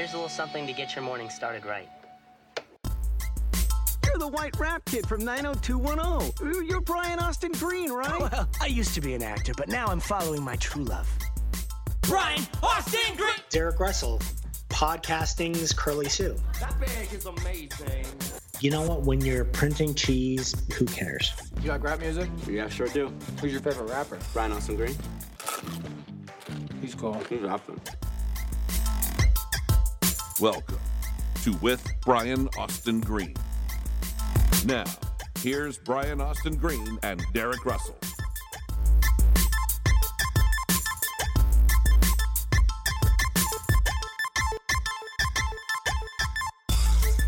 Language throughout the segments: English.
Here's a little something to get your morning started right. You're the white rap kid from 90210. You're Brian Austin Green, right? Oh, well, I used to be an actor, but now I'm following my true love. Brian Austin Green. Derek Russell, podcasting's Curly Sue. That bag is amazing. You know what? When you're printing cheese, who cares? You like rap music? Yeah, sure do. Who's your favorite rapper? Brian Austin Green. He's cool. He's rapping. Welcome to With Brian Austin Green. Now, here's Brian Austin Green and Derek Russell.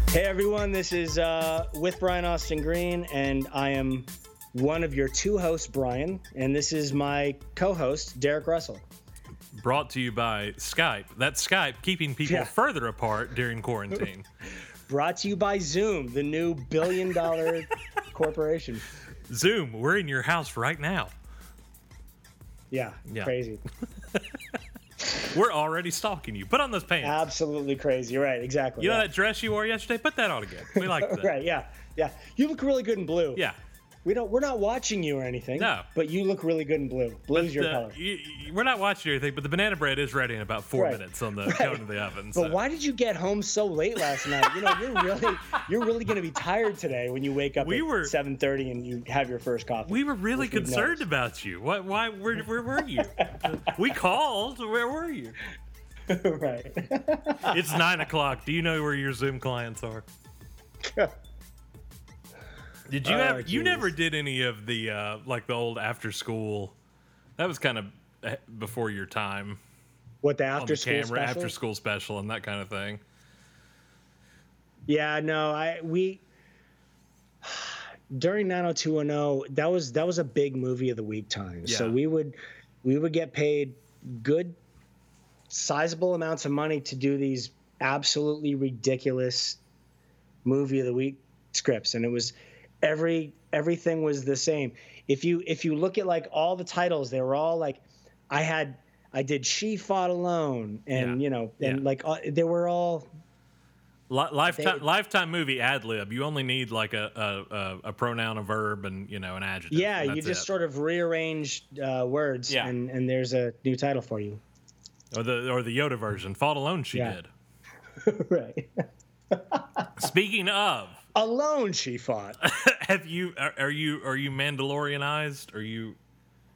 Hey everyone, this is uh, with Brian Austin Green, and I am one of your two hosts, Brian, and this is my co-host, Derek Russell. Brought to you by Skype. That's Skype keeping people Yeah. further apart during quarantine. Brought to you by Zoom, the new billion-dollar corporation. Zoom, we're in your house right now. Yeah, Yeah. crazy, We're already stalking you. Put on those pants. absolutely crazy. Right, exactly. you know yeah. that dress you wore yesterday? Put that on again. We like that. right, yeah, yeah. You look really good in blue. Yeah. We don't. We're not watching you or anything. No. but you look really good in blue. Blue's your The- color. you- you- we're not watching anything, but the banana bread is ready in about four Right. minutes on the going to the oven. But so. why did you get home so late last night? You know, you're really you're really going to be tired today when you wake up We at were- 7:30 and you have your first coffee. We were really concerned noticed. about you. Why? Why? Where, where were you? we called. Where were you? right. It's nine o'clock. Do you know where your Zoom clients are? Did you Oh, ever? You never did any of the uh, like the old after school. That was kind of eh, before your time what the after the school camera, special? after school special, and that kind of thing. Yeah, no, I we during 90210 that was that was a big movie of the week time. So we would we would get paid good sizable amounts of money to do these absolutely ridiculous movie of the week scripts and it was every everything was the same. If you if you look at like all the titles they were all like I had I did She Fought Alone and Yeah. you know and Yeah. like uh, they were all lifetime They- lifetime movie ad lib. You only need like a, a, a, a pronoun, a verb, and you know an adjective. Yeah, you just it. sort of rearrange uh, words, Yeah. and, and there's a new title for you. or the or the Yoda version. Fought alone, she Yeah. did. right. Speaking of, Alone, she fought. have you are, are you are you Mandalorianized? Are you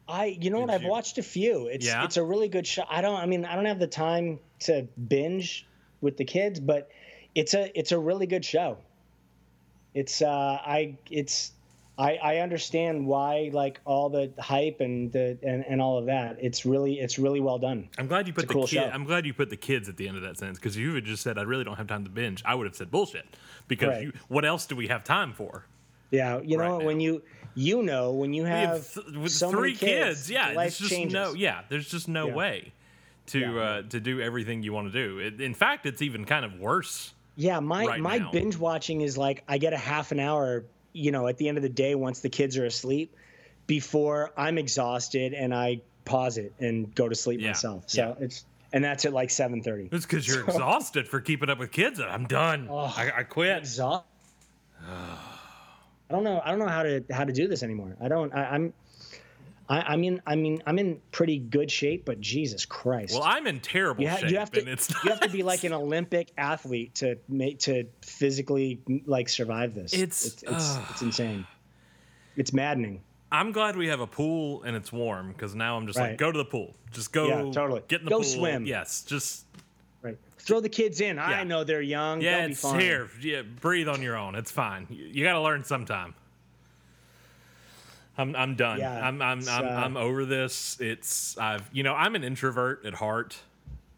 I, you know what? I've you- watched a few. It's Yeah? it's a really good show. I don't. I mean, I don't have the time to binge with the kids, but it's a it's a really good show. It's uh I it's I I understand why like all the hype and the and, and all of that. It's really it's really well done. I'm glad you put the cool kid. I'm glad you put the kids at the end of that sentence because if you had just said I really don't have time to binge. I would have said bullshit because Right. you, what else do we have time for? Yeah, you know Right what? now. when you you know when you have, have th- with so three many kids, yeah, life just changes. no yeah, there's just no Yeah. way to Yeah. uh, to do everything you want to do. It, in fact, it's even kind of worse. Yeah, my right my now. binge watching is like I get a half an hour, you know, at the end of the day once the kids are asleep, before I'm exhausted and I pause it and go to sleep Yeah, myself. So it's and that's at like seven thirty. It's because you're exhausted for keeping up with kids. I'm done. Oh, I, I quit. Exhaust. I don't know. I don't know how to how to do this anymore. I don't. I, I'm. I, I mean, I mean, I'm in pretty good shape, but Jesus Christ! Well, I'm in terrible you, ha- shape, you have to and it's you have to be like an Olympic athlete to make to physically like survive this. It's- it's it's, uh, it's insane. It's maddening. I'm glad we have a pool and it's warm because now I'm just like, go to the pool. Just go. Yeah, totally. Get in the Go pool. swim. Yes, just Right. Throw the kids in. Yeah. I know they're young. yeah, They'll be it's fine. here. Yeah, breathe on your own. It's fine. You, you got to learn sometime. I'm I'm done. Yeah, I'm I'm I'm, uh, I'm over this. It's I've you know I'm an introvert at heart,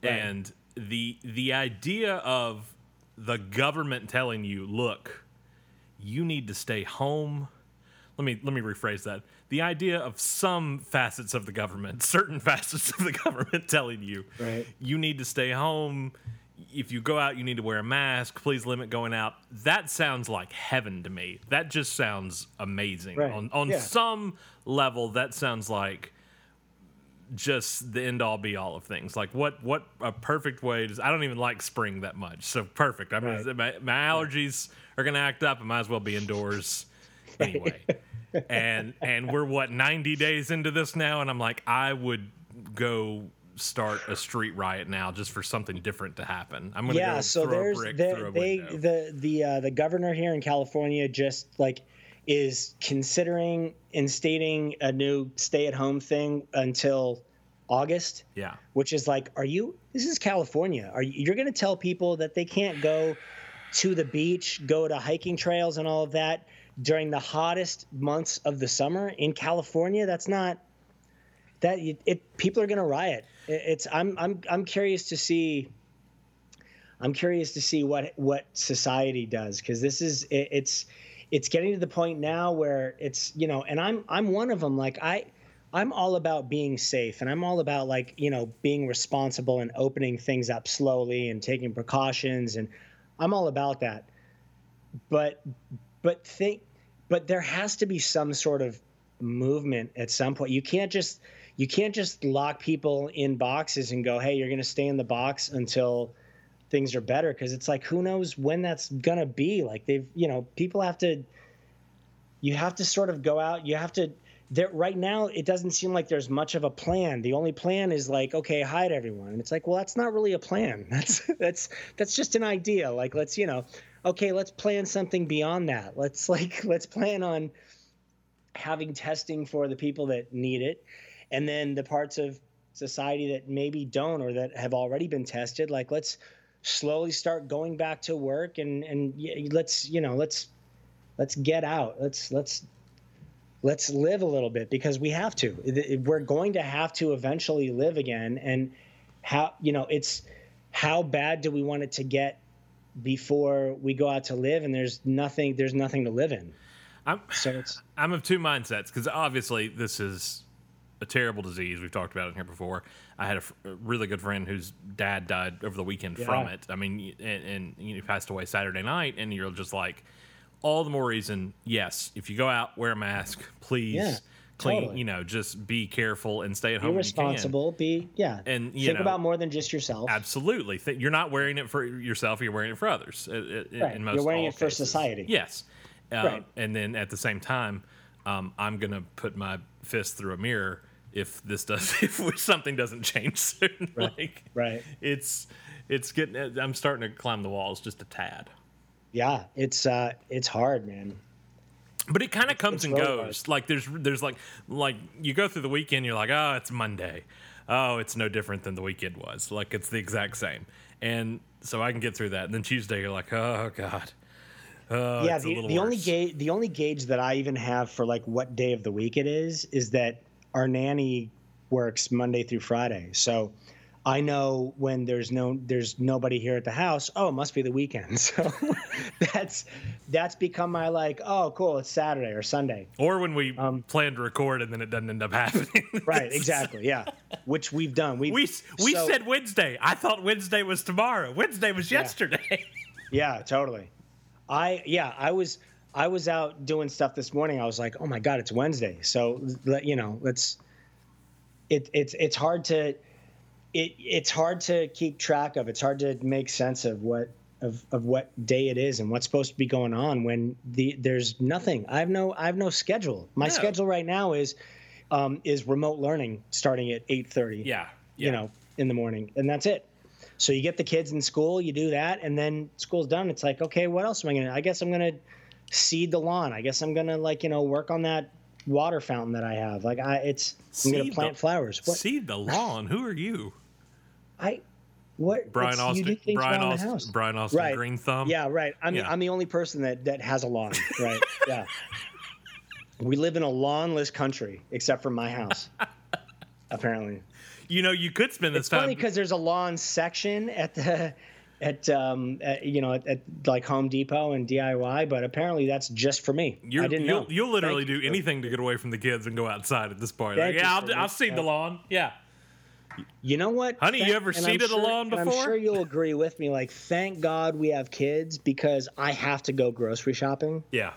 Right. and the the idea of the government telling you, look, you need to stay home. Let me let me rephrase that. The idea of some facets of the government, certain facets of the government telling you, Right. you need to stay home. If you go out, you need to wear a mask. Please limit going out. That sounds like heaven to me. That just sounds amazing. Right. On on Yeah. some level, that sounds like just the end all be all of things. Like what what a perfect way to I don't even like spring that much. So perfect. I mean my, my allergies are gonna act up. I might as well be indoors anyway. and and we're what 90 days into this now and I'm like I would go start a street riot now just for something different to happen. I'm gonna yeah, go so throw a there's brick there, through a they window. the the uh, the governor here in California just like is considering instating a new stay-at-home thing until August, yeah. which is like, are you? This is California. Are you? You're going to tell people that they can't go to the beach, go to hiking trails, and all of that during the hottest months of the summer in California? That's not that it, it people are going to riot. It, it's I'm I'm I'm curious to see. I'm curious to see what what society does because this is it, it's it's getting to the point now where it's you know and I'm I'm one of them like I I'm all about being safe and I'm all about like you know being responsible and opening things up slowly and taking precautions and I'm all about that but but think but there has to be some sort of movement at some point you can't just you can't just lock people in boxes and go hey you're going to stay in the box until things are better. Because it's like who knows when that's going to be? Like they've you know people have to you have to sort of go out you have to there right now it doesn't seem like there's much of a plan. The only plan is like okay hide everyone. And it's like well that's not really a plan. That's that's that's just an idea. Like let's you know okay let's plan something beyond that. Let's like let's plan on having testing for the people that need it and then the parts of society that maybe don't or that have already been tested like let's slowly start going back to work and and let's you know let's let's get out. Let's let's let's live a little bit because we have to. We're going to have to eventually live again. And how you know it's how bad do we want it to get before we go out to live? And there's nothing there's nothing to live in. I'm so it's I'm of two mindsets because obviously this is a terrible disease. We've talked about it here before. I had a, f- a really good friend whose dad died over the weekend from it. I mean, and, and he passed away Saturday night, and you're just like, all the more reason. Yes, if you go out, wear a mask, please. Yeah, clean. totally. You know, just be careful and stay at be home. you can. responsible be yeah And, you think know- about more than just yourself Absolutely, Th- you're not wearing it for yourself. You're wearing it for others. uh, uh, in- Right. In most You're wearing it for society. Yes, uh, Right. And then at the same time, um, I'm gonna put my fist through a mirror if this does if something doesn't change soon. like right it's it's getting. I'm starting to climb the walls just a tad. yeah it's uh it's hard man But it kind of comes and really goes. Like there's there's like like you go through the weekend, you're like, oh, it's Monday. Oh, it's no different than the weekend was. Like it's the exact same. And so I can get through that. And then Tuesday, you're like, oh god. Oh, yeah the, the only gauge the only gauge that i even have for like what day of the week it is is that our nanny works monday through friday so i know when there's no there's nobody here at the house oh it must be the weekend so that's that's become my like oh cool it's saturday or sunday Or when we Um, plan to record and then it doesn't end up happening. right exactly yeah which we've done we we we so- said Wednesday. I thought Wednesday was tomorrow. Wednesday was yesterday. Yeah, totally. I yeah, I was I was out doing stuff this morning. I was like, oh my god, it's Wednesday. So let you know, let's. It it's it's hard to, it it's hard to keep track of. It's hard to make sense of what of of what day it is and what's supposed to be going on when the there's nothing. I have no I have no schedule. My No. schedule right now is, um, is remote learning starting at eight thirty yeah. you know, in the morning, and that's it. So you get the kids in school, you do that, and then school's done. It's like, okay, what else am I gonna? I guess I'm gonna seed the lawn. I guess I'm gonna like you know work on that water fountain that I have. Like I, it's I'm gonna Seed plant the- flowers. What Seed the lawn. Who are you? I what Brian it's- Austin. Brian Austin. Brian Austin. Right. Green thumb. Yeah, right. I'm Yeah. I'm the only person that that has a lawn. Right. yeah. We live in a lawnless country, except for my house. apparently. You know, you could spend this It's time. funny because there's a lawn section at the at um at, you know at, at like Home Depot and DIY, but apparently that's just for me. You're, I didn't you'll, know. You'll literally Thank do you anything to get away from the kids and go outside at this point. Like, yeah, I'll, I'll seed the lawn. Yeah. You know what, Honey, you ever and I'm seeded a lawn and I'm before? sure you'll agree with me. Like, thank God we have kids because I have to go grocery shopping. Yeah.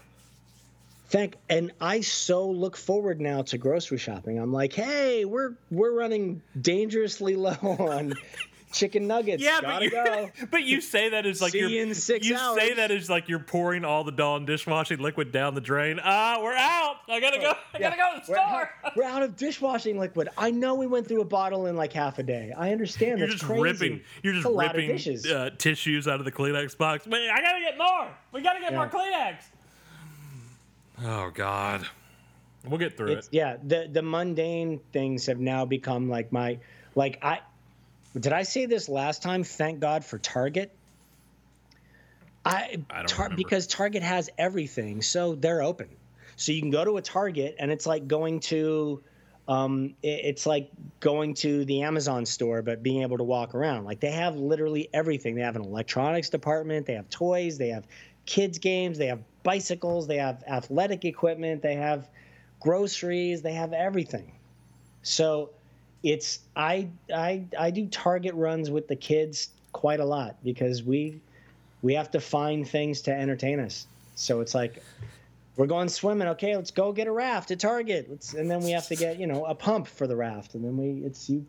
Thank and I so look forward now to grocery shopping. I'm like, hey, we're we're running dangerously low on chicken nuggets. Yeah, gotta but you, go. but you say that as like you're you in six you say that as like you're pouring all the Dawn dishwashing liquid down the drain. Ah, we're out. I gotta go. I gotta go to the We're store. out, we're out of dishwashing liquid. I know we went through a bottle in like half a day. I understand. You're That's just crazy. ripping. You're just It's a lot of ripping dishes. uh, tissues out of the Kleenex box. Man, I gotta get more. We gotta get more Kleenex. Oh God, we'll get through It's, it. yeah, the the mundane things have now become like my like I did I say this last time? Thank God for Target. I, I Tar- because Target has everything, so they're open. So you can go to a Target, and it's like going to, um, it's like going to the Amazon store, but being able to walk around. Like they have literally everything. They have an electronics department. They have toys. They have kids games. They have bicycles. They have athletic equipment. They have groceries. They have everything. So it's I I I do Target runs with the kids quite a lot because we we have to find things to entertain us. So it's like we're going swimming. Okay, let's go get a raft at Target. Let's and then we have to get you know a pump for the raft, and then we it's you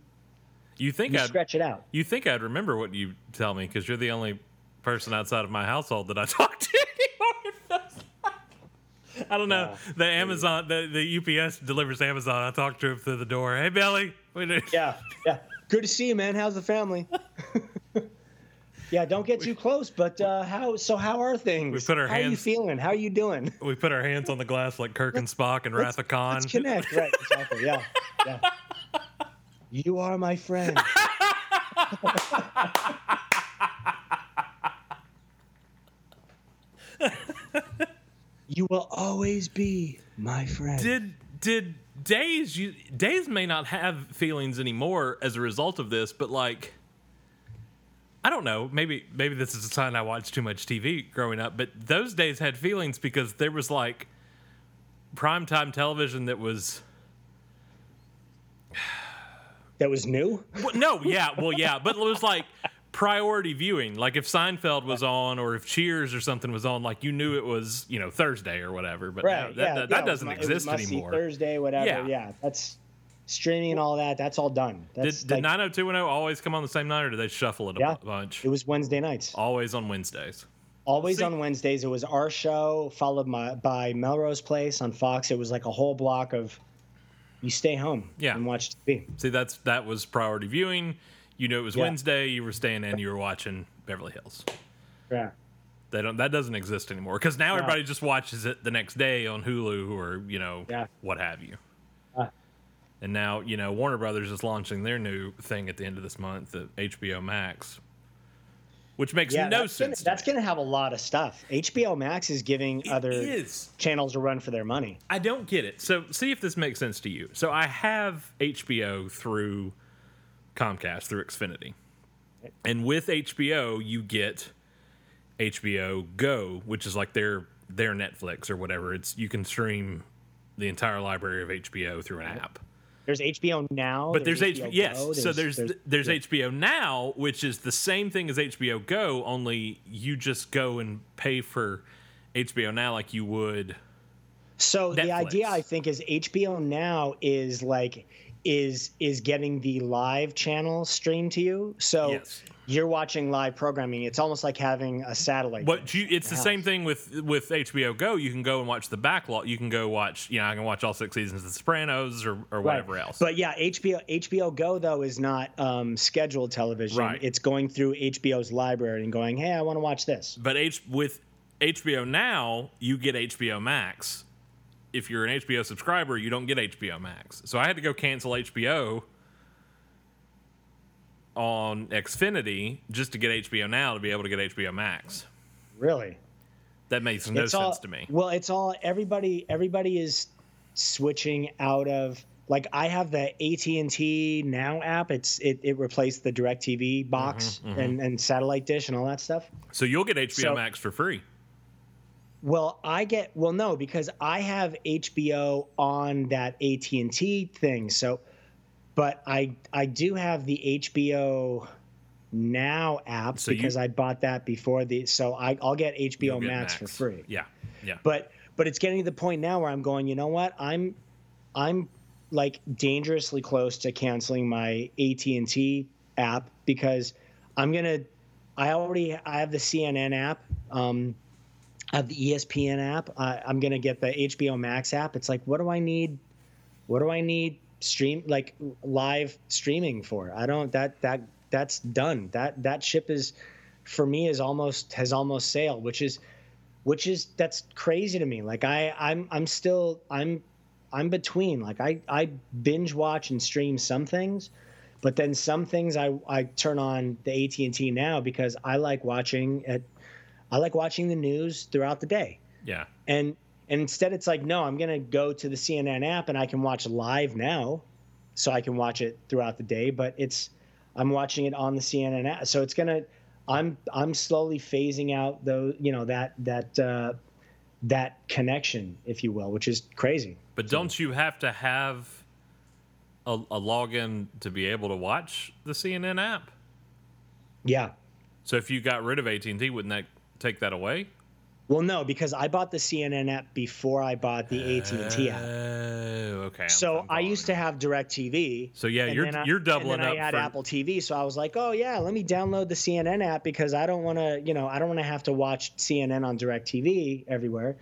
You think I'd stretch it out. you think I'd remember what you tell me because you're the only person outside of my household that I talk to anymore. It feels like. I don't know. the Amazon, the, the UPS delivers Amazon. I talk to him through the door. Hey, Billy. Yeah, yeah. Good to see you, man. How's the family? yeah, don't get too close. But uh, how? So how are things? We put our how are you hands- feeling? How are you doing? We put our hands on the glass like Kirk and Spock and Wrath of Khan. Let's connect. Right. Exactly. Yeah. Yeah. You are my friend. you will always be my friend. Did did Days you Days may not have feelings anymore as a result of this, but like I don't know, maybe maybe this is a sign I watched too much TV growing up, but those days had feelings because there was like primetime television that was that was new? well, no, yeah, well yeah, but it was like priority viewing. Like if Seinfeld was on or if Cheers or something was on, like you knew it was, you know, Thursday or whatever. But Right. no, that, yeah. that, that was doesn't mu- it was exist anymore. Thursday, whatever. Yeah. Yeah. That's streaming and all that. That's all done. Did, That's did like, 90210 always come on the same night or did they shuffle it a Yeah. bunch? it was Wednesday nights. Always on Wednesdays. Always See- on Wednesdays. It was our show, followed my, by Melrose Place on Fox. It was like a whole block of you stay home Yeah. and watch TV. See, that's that was priority viewing. You knew it was Yeah. Wednesday. You were staying in. You were watching Beverly Hills. Yeah. They don't. That doesn't exist anymore because now everybody just watches it the next day on Hulu or you know Yeah. what have you. Ah. And now you know Warner Brothers is launching their new thing at the end of this month, the HBO Max, which makes Yeah, no that's gonna, sense. that's going to have a lot of stuff. HBO Max is giving other is. channels a run for their money. I don't get it. So see if this makes sense to you. So I have HBO through Comcast through Xfinity. And with HBO you get HBO Go, which is like their their Netflix or whatever. It's you can stream the entire library of HBO through an app. There's HBO Now. But there's, H HBO yes, Go, so there's there's, yeah. HBO Now, which is the same thing as HBO Go, only you just go and pay for HBO Now like you would So the idea I think is HBO Now is like is is getting the live channel streamed to you. So Yes. you're watching live programming. It's almost like having a satellite. But you, it's the in same thing with with HBO Go. You can go and watch the backlog. You can go watch. You know, I can watch all six seasons of The Sopranos or, or Right. whatever else. But yeah, HBO HBO Go though is not um, scheduled television. Right. It's going through HBO's library and going, "Hey, I want to watch this." but H, with HBO Now, you get HBO Max. If you're an HBO subscriber, you don't get HBO Max. So I had to go cancel HBO on Xfinity just to get HBO Now to be able to get HBO Max. Really? That makes no it's sense all, to me. Well, it's all everybody. Everybody is switching out of like I have the AT and T Now app. It's it, it replaced the Directv box Mm-hmm, and and satellite dish and all that stuff. So you'll get HBO So- Max for free. Well, I get well no because I have HBO on that AT and T thing. So, but I I do have the HBO Now app So you- because I bought that before the. So I I'll get HBO get Max, for free. Yeah, yeah. But but it's getting to the point now where I'm going. You know what? I'm I'm like dangerously close to canceling my AT and T app because I'm gonna. I already I have the CNN app. Um, have the ESPN app. I'm gonna get the HBO Max app. It's like, what do I need? What do I need stream like live streaming for? I don't. That that that's done. That that ship is for me is almost has almost sailed, which is which is that's crazy to me. Like I I'm I'm still I'm I'm between. Like I I binge watch and stream some things, but then some things I I turn on the AT and T now because I like watching at I like watching the news throughout the day. Yeah. And and instead it's like no, I'm gonna go to the CNN app and I can watch live now, so I can watch it throughout the day. But it's I'm watching it on the CNN app, so it's gonna I'm I'm slowly phasing out those you know that that uh, that connection, if you will, which is crazy. But don't you have to have a, a login to be able to watch the CNN app? Yeah. So if you got rid of AT and T, wouldn't that take that away? Well, no, because I bought the CNN app before I bought the AT and T app. Oh, okay. I'm- So I'm I used to have DirecTV. So, yeah, you're- I- you're doubling up I had for- Apple TV, so I was like, oh yeah, let me download the CNN app because I don't want to, you know, I don't want to have to watch CNN on DirecTV everywhere.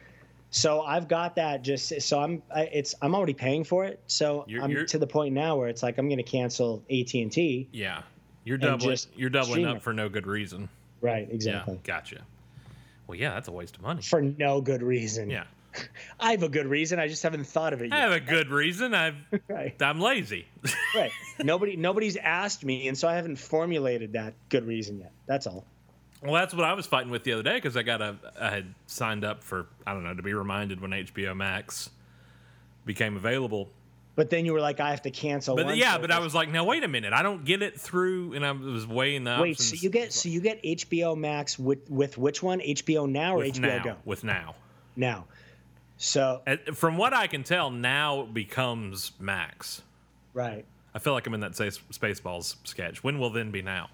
So I've got that just so I'm I, it's I'm already paying for it. So You're- I'm you're- to the point now where it's like I'm going to cancel AT and T. Yeah, you're doubling. You're doubling up it. for no good reason. Right, exactly. Yeah, gotcha. Well, yeah, that's a waste of money. For no good reason. Yeah, I have a good reason. I just haven't thought of it Yet. I have a good reason. I've Right. I'm lazy. right. Nobody nobody's asked me, and so I haven't formulated that good reason yet. That's all. Well, that's what I was fighting with the other day because I got a I had signed up for I don't know to be reminded when HBO Max became available. But then you were like, I have to cancel. But yeah, but I was like, now wait a minute, I don't get it through, and I was weighing the Wait, so you get so you get HBO Max with with which one? HBO Now or HBO now Go? with now. Now. So From what I can tell, now becomes Max. right. I feel like I'm in that Spaceballs sketch. When will then be now?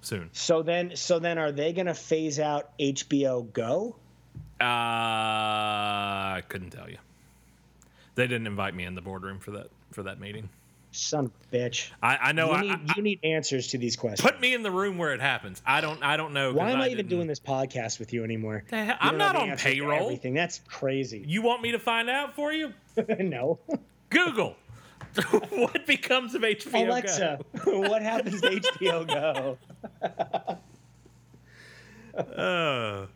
Soon. So then so then are they gonna phase out HBO Go? Uh, I couldn't tell you. They didn't invite me in the boardroom for that for that meeting. Son of a bitch. I, I know. you I, need I- you need answers to these questions. put me in the room where it happens. I don't. I don't know. Why am I, even doing this podcast with you anymore? Hell- You I'm not on payroll. Everything that's crazy. You want me to find out for you? no. Google. what becomes of HBO Alexa, what happens to HBO Go? Go? Uh,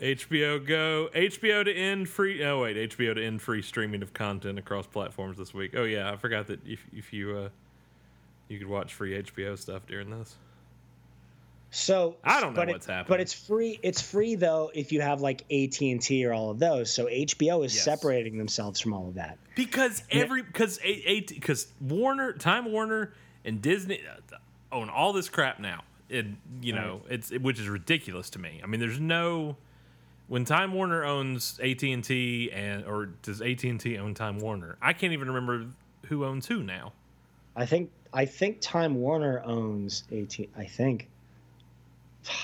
HBO Go. HBO to end free. Oh wait, HBO to end free streaming of content across platforms this week. Oh yeah, I forgot that if if you uh you could watch free HBO stuff during this. So I don't know but it- what's happening. But it's free. It's free though if you have like AT and T or all of those. So HBO is Yes. separating themselves from all of that. Because every because AT because Warner, Time Warner, and Disney uh, own all this crap now. And you know it's which is ridiculous to me. I mean, there's no when Time Warner owns AT and T and or does AT and T own Time Warner? I can't even remember who owns who now. I think I think Time Warner owns AT. I think.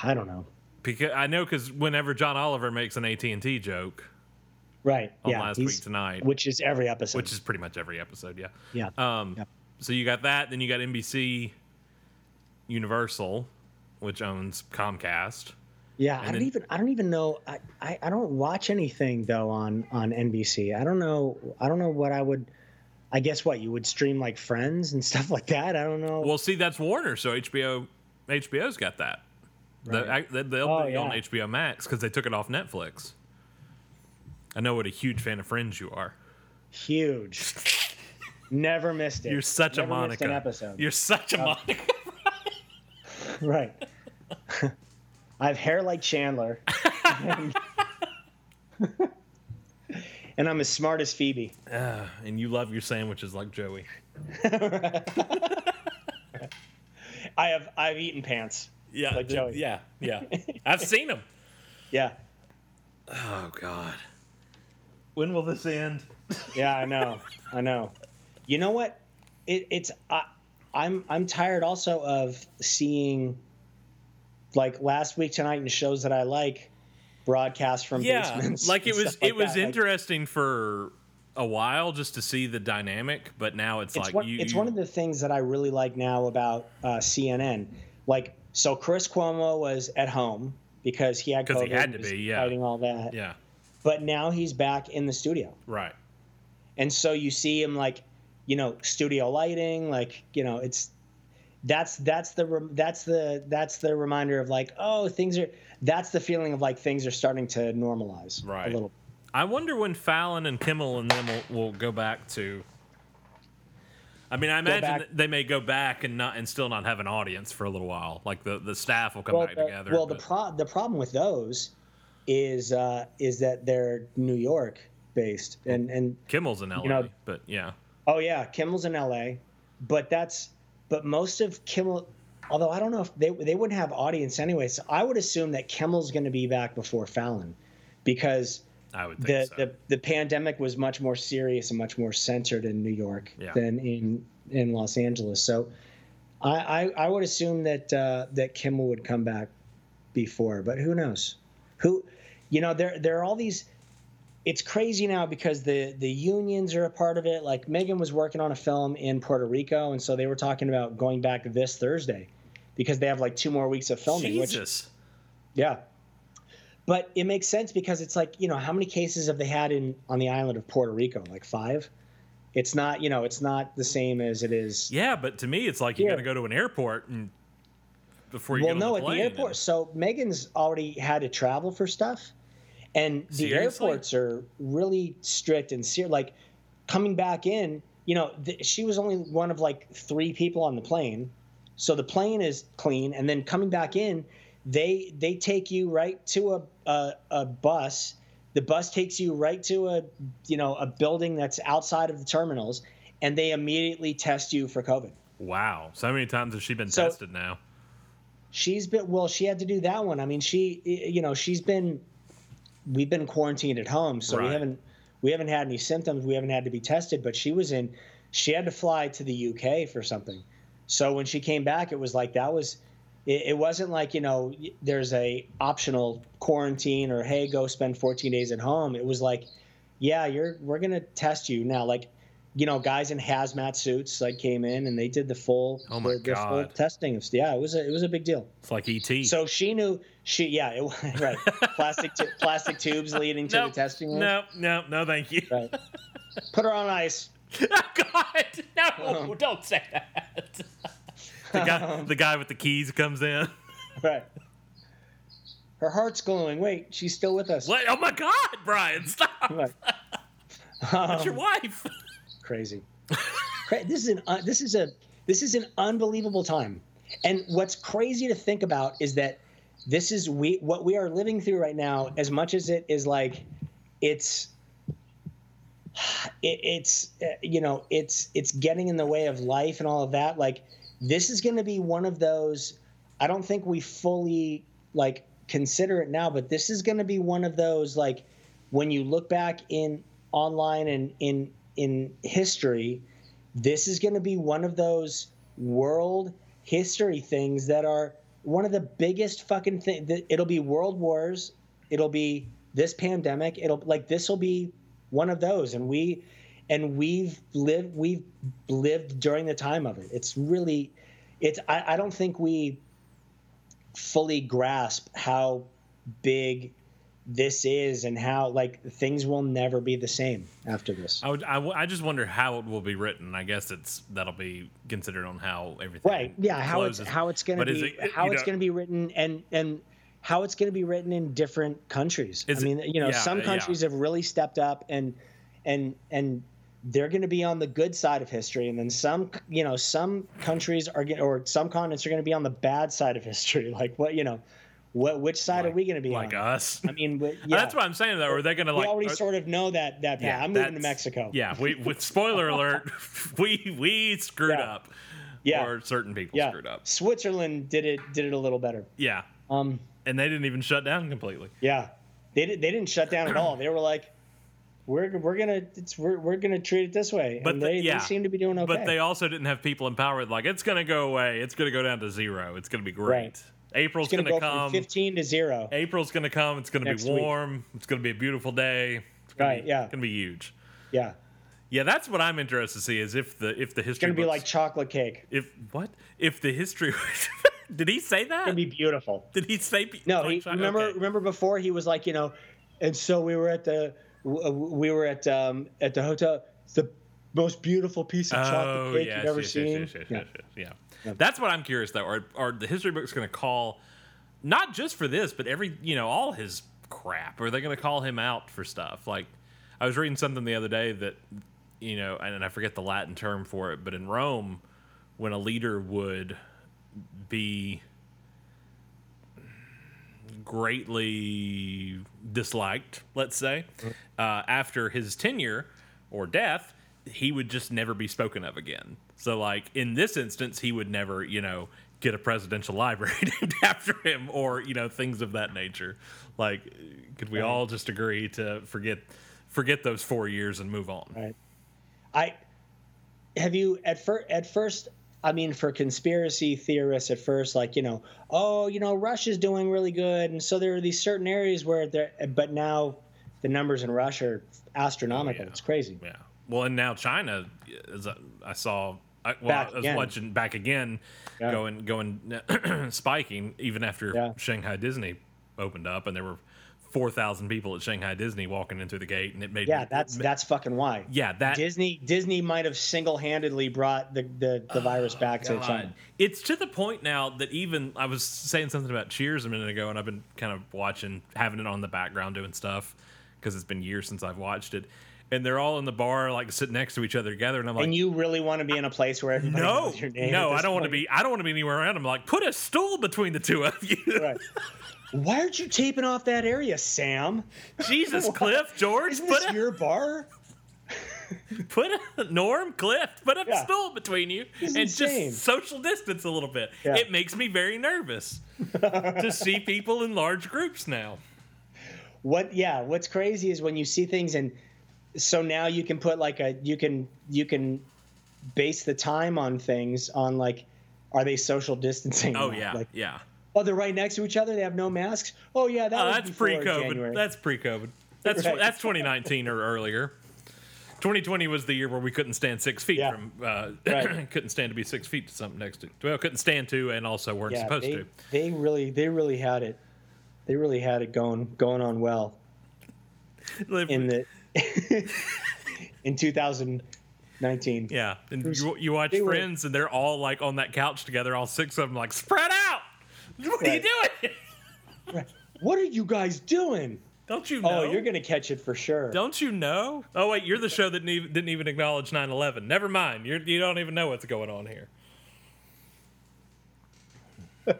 I don't know. Because I know because whenever John Oliver makes an AT and T joke, Right. On yeah. Last Week Tonight. which is every episode. which is pretty much every episode, yeah. yeah. Um, Yep. So you got that. Then you got NBC Universal, which owns Comcast. Yeah. I don't then- even. I don't even know. I, I I don't watch anything though on on NBC. I don't know. I don't know what I would. I guess what you would stream like Friends and stuff like that. I don't know. Well, see, that's Warner, so HBO HBO's got that. The, Right. I, they- they'll Oh, be on. HBO Max because they took it off Netflix. I know what a huge fan of Friends you are. huge. Never missed it. You're such Never a missed Monica. An episode. You're such a uh, Monica. right. I have hair like Chandler. and, and I'm as smart as Phoebe. Ah, and you love your sandwiches like Joey. I have I've eaten pants. Yeah, Like Joey. Yeah, yeah. I've seen them. Yeah. Oh God. When will this end? Yeah, I know. I know. You know what? It, it's I, I'm I'm tired also of seeing like last week tonight and shows that I like. broadcast from yeah, basements. like it was like it was that. Like, interesting for a while just to see the dynamic, but now it's, it's like one, you, it's one of the things that I really like now about uh, CNN. Like, so Chris Cuomo was at home because he had 'Cause he had to be, yeah. fighting all that. yeah, But now he's back in the studio, right. and so you see him like, you know, studio lighting, like you know, it's that's that's the that's the that's the reminder of like, oh, things are. That's the feeling of like things are starting to normalize Right. a little. I wonder when Fallon and Kimmel and them will, will go back to. I mean, I imagine that they may go back and not and still not have an audience for a little while. Like the, the staff will come back the, together. well, the pro- the problem with those is uh, is that they're New York based, and and Kimmel's in LA, know- but yeah, oh yeah, Kimmel's in L.A., but that's but most of Kimmel. Although I don't know if they they wouldn't have audience anyway, so I would assume that Kimmel's going to be back before Fallon, because I would the, so. the the pandemic was much more serious and much more centered in New York Yeah. than in in Los Angeles. So I I, I would assume that uh, that Kimmel would come back before, but who knows? Who you know there there are all these. It's crazy now because the the unions are a part of it. Like Megan was working on a film in Puerto Rico, and so they were talking about going back this Thursday because they have like two more weeks of filming. Which Jesus, yeah. But it makes sense because it's like, you know, how many cases have they had in on the island of Puerto Rico? Like five? It's not, you know, it's not the same as it is. yeah, but to me, it's like you got to go to an airport and before you well, no, at the airport. and- So Megan's already had to travel for stuff. And the Seriously? airports are really strict and ser- like coming back in, you know, th- she was only one of like three people on the plane. So the plane is clean and then coming back in, they they take you right to a a, a bus. The bus takes you right to a you know, a building that's outside of the terminals and they immediately test you for COVID. wow, so many times has she been So- tested now? she's been well she had to do that one i mean she you know she's been we've been quarantined at home so we haven't we haven't had any symptoms. We haven't had to be tested but she was in she had to fly to the uk for something. So when she came back it was like that was it, it wasn't like you know there's a optional quarantine or hey go spend 14 days at home. It was like yeah you're we're gonna test you now. Like you know guys in hazmat suits like came in and they did the full Oh my the, the full God. testing of yeah it was a it was a big deal It's like ET. so she knew she yeah it, right plastic tu- plastic tubes leading to no, the testing room. no, no, no, thank you. Right. Put her on ice. oh God, no! Um, don't say that. the guy, the guy with the keys comes in. Right. Her heart's glowing. Wait, she's still with us. What? Oh my God, Brian, stop! Right. That's your Um, wife. Crazy. This is an uh, this is a this is an unbelievable time. And what's crazy to think about is that this is we what we are living through right now. As much as it is like, it's it, it's uh, you know it's it's getting in the way of life and all of that. Like this is going to be one of those. I don't think we fully like consider it now, but this is going to be one of those like when you look back in online and in in history, this is going to be one of those world history things that are one of the biggest fucking thing. It'll be world wars. It'll be this pandemic. It'll like this will be one of those, and we and we've lived we've lived during the time of it. It's really, it's I, I don't think we fully grasp how big this is and how like things will never be the same after this. I, would, I, w- I just wonder how it will be written. I guess it's that'll be considered on how everything. right yeah how closes. it's how it's going to be it- how it's going to be written and and how it's going to be written in different countries Is i mean you know yeah, some yeah. countries have really stepped up and and and they're going to be on the good side of history and then some you know some countries are going or some continents are going to be on the bad side of history like what you know what which side are we going to be on? like on us? i mean but, yeah That's what I'm saying. Though, are they going to like? we like? already are- sort of know that that path. i'm moving to mexico Yeah, we with spoiler alert, we we screwed Yeah. up. Yeah. or certain people yeah screwed up. switzerland did it did it a little better Yeah, um and they didn't even shut down completely. Yeah, they did, they didn't shut down at all. They were like, "We're we're gonna it's, we're we're gonna treat it this way," But the- they, yeah. they seem to be doing okay. But they also didn't have people in power like it's going to go away. It's going to go down to zero. It's going to be great. Right. April's gonna gonna, go come. 15 to zero. April's gonna come. It's gonna Next be week. warm. It's gonna be a beautiful day. It's gonna Right, be, yeah. Gonna be huge. Yeah, Yeah, that's what I'm interested to see. Is if the if the history. it's history gonna be like chocolate cake. if what if the history. Was did he say that? Gonna be beautiful. did he say? Be- No, like he, remember remember before he was like you know, and so we were at the we were at um at the hotel. The most beautiful piece of chocolate Oh cake yes, you've ever yes, seen. yes, yes, yes, Yeah. yeah. That's what I'm curious though. Are are the history books going to call not just for this, but every you know all his crap? Are they going to call him out for stuff? Like I was reading something the other day that you know, and, and I forget the Latin term for it, but in Rome, when a leader would be greatly disliked, let's say, uh, after his tenure or death, he would just never be spoken of again. So, like in this instance, he would never, you know, get a presidential library named after him, or you know, things of that nature. Like, could we all just agree to forget forget those four years and move on? Right. I have you at first at first I mean for conspiracy theorists at first like you know oh you know Russia's doing really good and so there are these certain areas where there but now the numbers in Russia are astronomical Oh, yeah. it's crazy Yeah. Well, and now China, as I- uh, I saw, I, well, Back I was again. watching back again, Yeah. going going spiking even after Yeah. Shanghai Disney opened up, and there were four thousand people at Shanghai Disney walking in through the gate, and it made yeah that's that's fucking why yeah that Disney Disney might have single-handedly brought the the, the virus back to oh, China It's to the point now that even I was saying something about Cheers a minute ago, and I've been kind of watching, having it on the background, doing stuff because it's been years since I've watched it. And they're all in the bar, like sitting next to each other together, and I'm like, and you really want to be in a place where everybody no, knows your name no, I don't want to be. I don't want to be anywhere around them. Like, put a stool between the two of you. Right. Why aren't you taping off that area, Sam? Jesus, Cliff, George, Isn't put this a, your bar? put a Norm, Cliff, put a Yeah. stool between you, It's and insane. just social distance a little bit. Yeah. It makes me very nervous to see people in large groups now. what yeah what's crazy is when you see things and so now you can put like a you can you can base the time on things on like are they social distancing Oh yeah, like yeah. oh they're right next to each other they have no masks oh yeah that Oh, was that's before pre-COVID. January. That's pre-COVID. That's Right. that's 2019 or earlier. 2020 was the year where we couldn't stand six feet Yeah. from. Uh, Right. couldn't stand to be six feet to something next to. Well, couldn't stand to, and also weren't yeah supposed they, to. they really they really had it they really had it going going on well in the in 2019 yeah, and was- you, you watch they were- Friends, and they're all like on that couch together, all six of them, like spread out. What are you Right. doing? what are you guys doing Don't you know? oh you're gonna catch it for sure Don't you know? Oh wait, you're the show that didn't even, didn't even acknowledge 9/11. Never mind. You're, you don't even know what's going on here.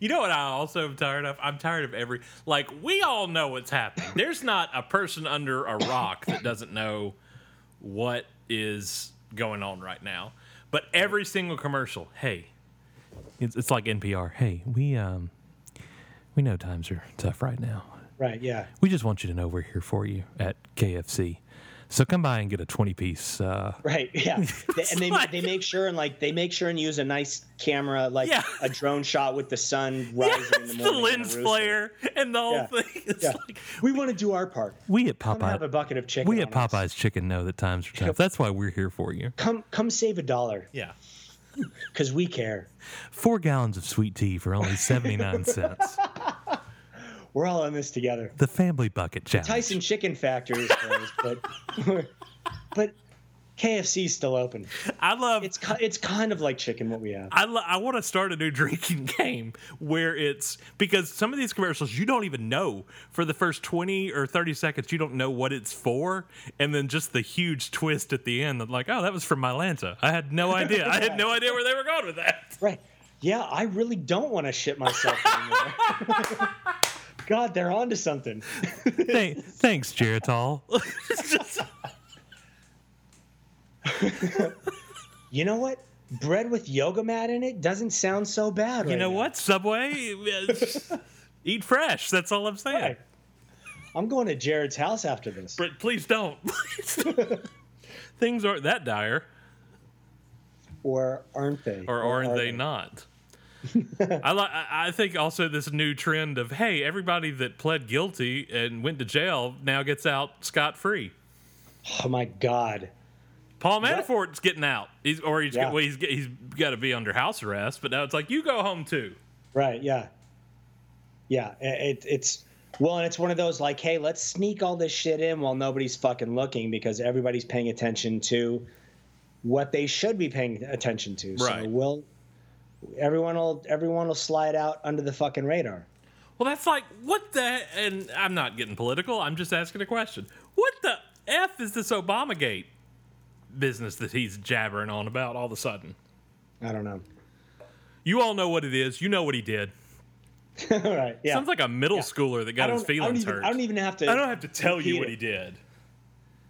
you know what I also am tired of? I'm tired of every like we all know what's happening. There's not a person under a rock that doesn't know what is going on right now. But every single commercial, hey, it's, it's like NPR. Hey, we um we know times are tough right now. right yeah We just want you to know we're here for you at KFC. So come by and get a 20 piece. Uh, Right. Yeah. They- and they like- they make sure and like they make sure and use a nice camera, like Yeah. a drone shot with the sun rising in the the, morning. lens flare and the whole Yeah. thing. It's Yeah. like, We want to do our part. we at Come have a bucket of chicken. we at on us. Popeye's Chicken know that times are tough. That's why we're here for you. Come come save a dollar Yeah. because we care. Four gallons of sweet tea for only 79 cents. We're all in this together. The family bucket challenge. Tyson Chicken Factory is closed, but but KFC's still open. I love It's it's kind of like chicken what we have. I, lo- I want to start a new drinking game where it's because some of these commercials you don't even know for the first 20 or 30 seconds you don't know what it's for and then just the huge twist at the end that like oh that was from Mylanta I had no idea I had no idea where they were going with that Right. Yeah, I really don't want to shit myself anymore. God, they're onto something. Thank, thanks Geritol You know what? Bread with yoga mat in it doesn't sound so bad. you right know now. what Subway eat fresh that's all I'm saying Right. I'm going to Jared's house after this. but please don't things aren't that dire Or aren't they? or aren't are they not I like. I think also this new trend of hey, everybody that pled guilty and went to jail now gets out scot free. Oh my god. Paul that- Manafort's getting out. He's or he's Yeah. well, he's he's got to be under house arrest. But now it's like you go home too. Right. Yeah. Yeah. It, it's well, and it's one of those like, hey, let's sneak all this shit in while nobody's fucking looking because everybody's paying attention to what they should be paying attention to. So Right. we'll everyone will everyone will slide out under the fucking radar. Well, that's like what the and I'm not getting political. I'm just asking a question. What the f is this Obamagate business that he's jabbering on about all of a sudden? I don't know. You all know what it is. You know what he did. right. Yeah. Sounds like a middle schooler that got his I feelings even, hurt. I don't even have to. I don't have to tell you what it. he did.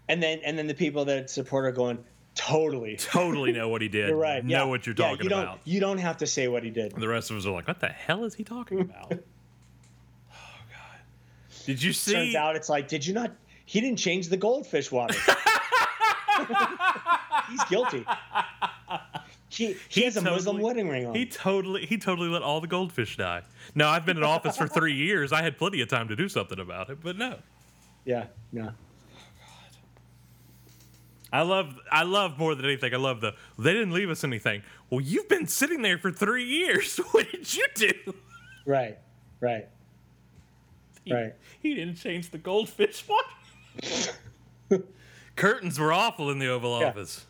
And then and then the people that support are going totally. Totally know what he did. You're right. Know yeah. what you're Yeah, talking you don't, about. You don't have to say what he did. And the rest of us are like, what the hell is he talking about? oh god. Did you see Turns out it's like, did you not? He didn't change the goldfish water. He's guilty. He, he, has a Muslim wedding ring on. He totally he totally let all the goldfish die. No, I've been in office for three years. I had plenty of time to do something about it, but no. yeah, no. I love I love more than anything. I love the they didn't leave us anything. Well, you've been sitting there for three years. What did you do? Right, right, He, right. he didn't change the goldfish one. Curtains were awful in the Oval Yeah. Office.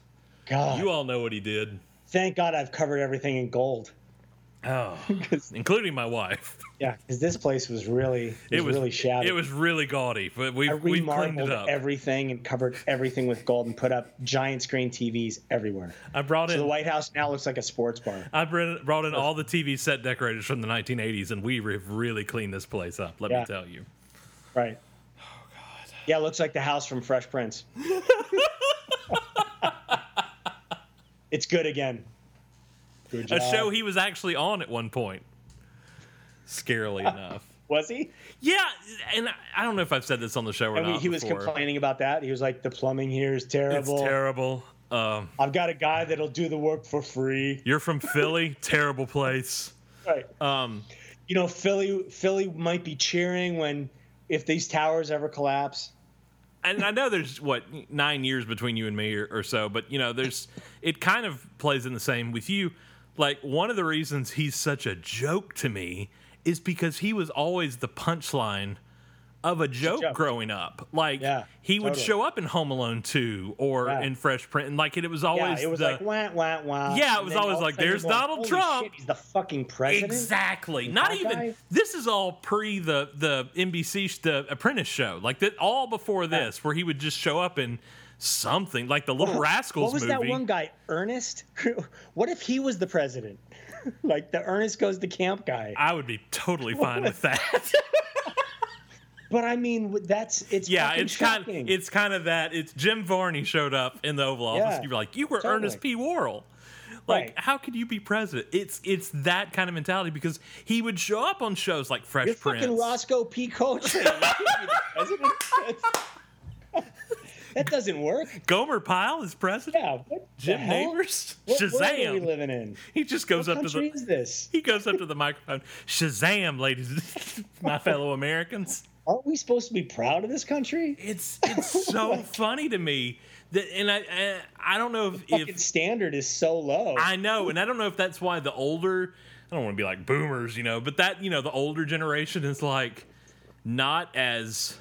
God, You all know what he did. thank God I've covered everything in gold. Oh, including my wife. Yeah, because this place was really, was It was really shabby. It was really gaudy, but we we cleaned it up. everything and covered everything with gold and put up giant screen TVs everywhere. I brought So in the White House now looks like a sports bar. I brought in all the TV set decorators from the 1980s, and we have really cleaned this place up. Let Yeah. me tell you. Right. Oh God. Yeah, it looks like the house from Fresh Prince. it's good again. Good A show he was actually on at one point. Scarily enough. was he? Yeah, and I- don't know if I've said this on the show or And not. he was before. complaining about that. He was like, "The plumbing here is It's terrible. terrible. Um, I've got a guy that'll do the work for free." you're from Philly, terrible place. Right. Um, You know, Philly, Philly might be cheering when if these towers ever collapse. and I know there's what nine years between you and me or, or so, but you know, there's it kind of plays in the same with you. Like one of the reasons he's such a joke to me is because he was always the punchline of a joke, joke. growing up. Like Yeah, he would totally. show up in Home Alone 2 or Yeah. in Fresh Prince, and like it, was Yeah, always it was the, like wah wah wah. Yeah, it was always all of a like, "There's going, Donald Trump." shit, he's the fucking president. Exactly. Not even. guy? This is all pre the the NBC the Apprentice show. Like that, all before this, where he would just show up in something like the Little Rascals movie. What was movie. that one guy, Ernest? what if he was the president? like the Ernest goes to camp guy. I would be totally fine with that. But I mean, that's it's yeah, it's kind shocking. it's kind of that. It's Jim Varney showed up in the Oval Office. Yeah, You'd be like, you were totally. Ernest P. Worrell. Like, Right. how could you be president? It's it's that kind of mentality because he would show up on shows like Fresh You're Prince. fucking Roscoe P. Coltrane. You can't be the president. That's- that doesn't work. Gomer Pyle is president. Yeah. What Jim hell? Nabors. What world are we Shazam. living in? He just goes What up to the is this? he goes up to the microphone. Shazam, ladies, my fellow Americans. Aren't we supposed to be proud of this country? It's it's so funny to me that, and I I, I don't know if, if standard is so low. I know, and I don't know if that's why the older I don't want to be like boomers, you know, but that you know the older generation is like not as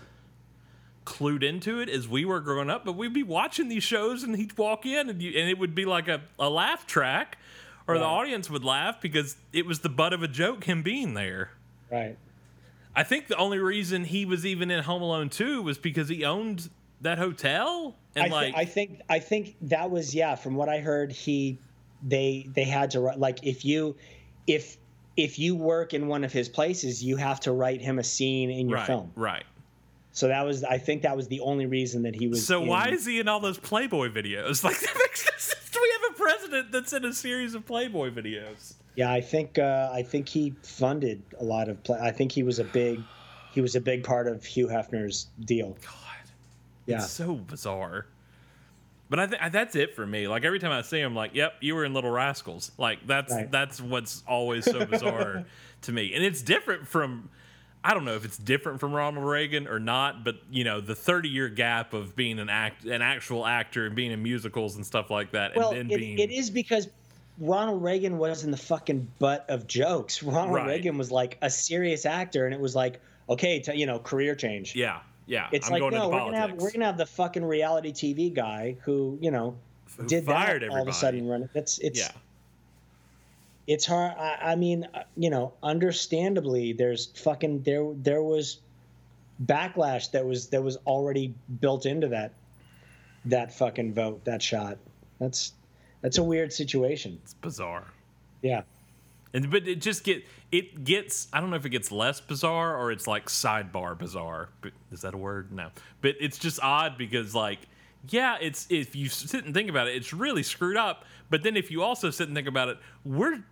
clued into it as we were growing up. But we'd be watching these shows, and he'd walk in, and you, and it would be like a, a laugh track, or the audience would laugh because it was the butt of a joke him being there. right. I think the only reason he was even in Home Alone 2 was because he owned that hotel and I, like I think I think that was yeah. From what I heard, he they they had to write like if you if if you work in one of his places, you have to write him a scene in your right, film. right. So that was I think that was the only reason that he was. So in- why is he in all those Playboy videos? Like that makes no sense. We have a president that's in a series of Playboy videos. Yeah, I think uh, I think he funded a lot of. Play- I think he was a big he was a big part of Hugh Hefner's deal. God, Yeah, it's so bizarre. But I think that's it for me. Like every time I see him, like, yep, you were in Little Rascals. Like that's Right. that's what's always so bizarre to me, and it's different from. I don't know if it's different from Ronald Reagan or not, but you know the 30 year gap of being an act, an actual actor and being in musicals and stuff like that, Well, and it, being it is because Ronald Reagan was in the fucking butt of jokes. Ronald Right. Reagan was like a serious actor, and it was like, okay, t- you know, career change. yeah, yeah. It's I'm like going no, we're politics. gonna have we're gonna have the fucking reality TV guy who you know Who did fired that all of a sudden run. That's it's yeah, it's hard. I, I mean, uh, you know, understandably, there's fucking there there was backlash that was that was already built into that that fucking vote that shot. That's that's a weird situation. it's bizarre. Yeah. And but it just get it gets I don't know if it gets less bizarre or it's like sidebar bizarre. But is that a word? No. But it's just odd because like yeah, it's if you sit and think about it, it's really screwed up. But then if you also sit and think about it, we're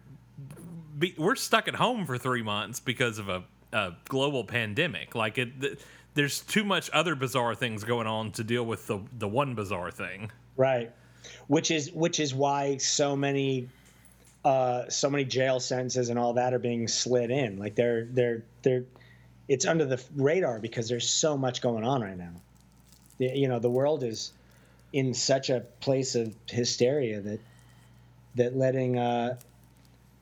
be, we're stuck at home for three months because of a, a global pandemic. Like it, th- there's too much other bizarre things going on to deal with the the one bizarre thing. Right. Which is which is why so many uh so many jail sentences and all that are being slid in. Like they're they're they're it's under the radar because there's so much going on right now. You know, the world is in such a place of hysteria that that letting uh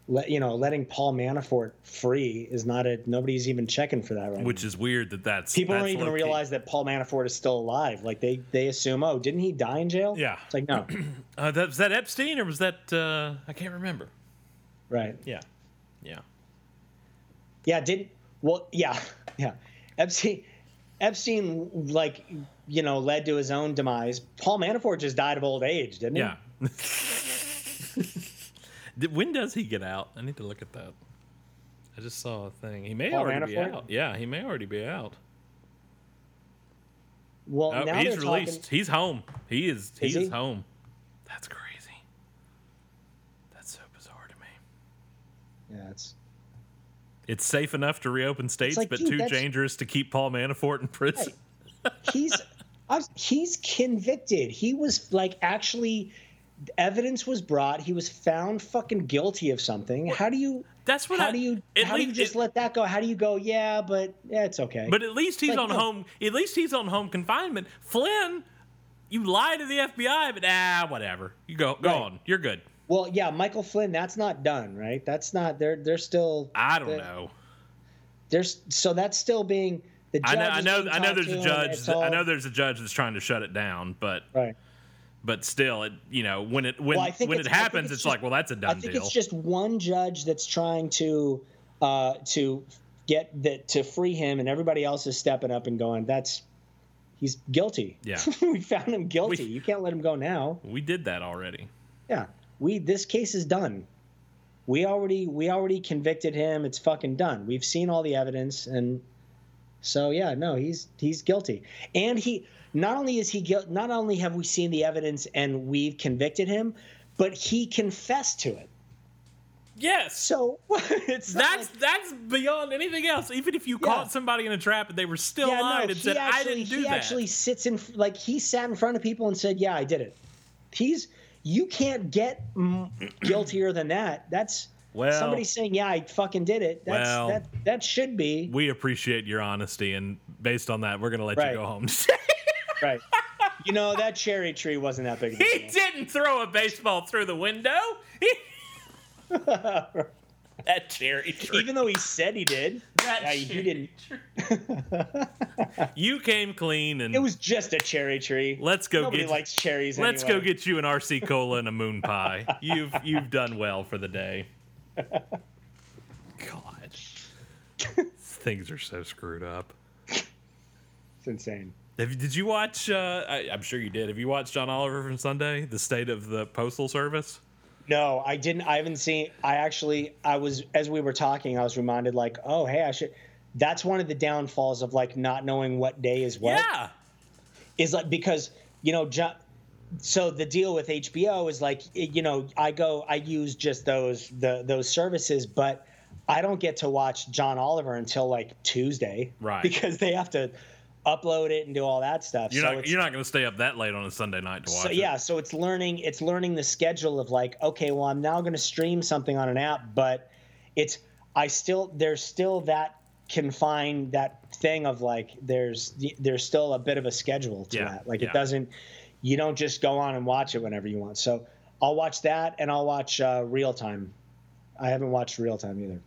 let you know, letting Paul Manafort free is not a nobody's even checking for that right Which now. is weird that that's People that's don't even realize that Paul Manafort is still alive. Like they they assume, oh, didn't he die in jail? Yeah. It's like no. Uh, that, was that Epstein or was that uh, I can't remember. right. Yeah, yeah. Yeah, did well. Yeah, yeah. Epstein, Epstein, like you know, led to his own demise. Paul Manafort just died of old age, didn't he? Yeah. When does he get out? I need to look at that. I just saw a thing. He may Paul already Manafort? be out. Yeah, he may already be out. Well, Oh, now he's released. talking. He's home. He is. He Is is, he? home. That's crazy. That's so bizarre to me. Yeah, it's It's safe enough to reopen states, like, but dude, too that's- dangerous to keep Paul Manafort in prison. he's I- he's convicted. He was like actually. Evidence was brought. He was found fucking guilty of something. How do you? That's what How I, do you? How do you just it- let that go? How do you go? Yeah, but yeah, it's okay. But at least he's Like, on no. home. At least he's on home confinement. Flynn, you lie to the FBI, but ah, whatever. You go, go Right. on. You're good. well, yeah, Michael Flynn. That's not done, right? That's not. They're they're still. I don't they're- know. There's so that's still being. The I judge know. I know. I know. There's a judge. that- I know there's a judge that's trying to shut it down, but Right. But still, it you know when it when Well, when it I happens, it's it's, just- like, well, that's a I done think deal. it's just one judge that's trying to uh, to get that to free him, and everybody else is stepping up and going, "That's he's guilty. Yeah. we found him guilty. We- you can't let him go now. we did that already. Yeah, we this case is done. We already we already convicted him. It's fucking done. We've seen all the evidence, and so yeah, no, he's he's guilty. And he not only is he guilty, not only have we seen the evidence and we've convicted him, but he confessed to it. Yes. So it's That's like- that's beyond anything else. Even if you Yeah. caught somebody in a trap and they were still yeah, lying no, and he said, actually, "I didn't do he that," actually sits in like he sat in front of people and said, "Yeah, I did it." He's you can't get guiltier than that. That's Well- somebody saying, "Yeah, I fucking did it." That's Well- that that should be we appreciate your honesty, and based on that, we're gonna let Right. you go home. right. you know that cherry tree wasn't that big. Of a he didn't throw a baseball through the window. He- that cherry tree. Even though he said he did, That yeah, he didn't. you came clean, and It was just a cherry tree. let's go Nobody get. likes cherries. Let's anyway. go get you an RC cola and a moon pie. You've you've done well for the day. God, things are so screwed up. It's insane. Have, did you watch? Uh, I, I'm sure you did. Have you watched John Oliver from Sunday, the state of the postal service? No, I didn't. I haven't seen. I actually, I was as we were talking, I was reminded, like, oh, hey, I should. That's one of the downfalls of like not knowing what day is what. Yeah, Is like because you know, John. So the deal with HBO is like, you know, I go, I use just those the those services, but I don't get to watch John Oliver until like Tuesday, Right. Because they have to upload it and do all that stuff. You're so not you're not going to stay up that late on a Sunday night to watch so it. yeah, so it's learning it's learning the schedule of like, okay, well, I'm now going to stream something on an app, but it's I still there's still that confined that thing of like there's there's still a bit of a schedule to Yeah, that. Like yeah. it doesn't you don't just go on and watch it whenever you want. So I'll watch that and I'll watch uh, real time. I haven't watched real time either.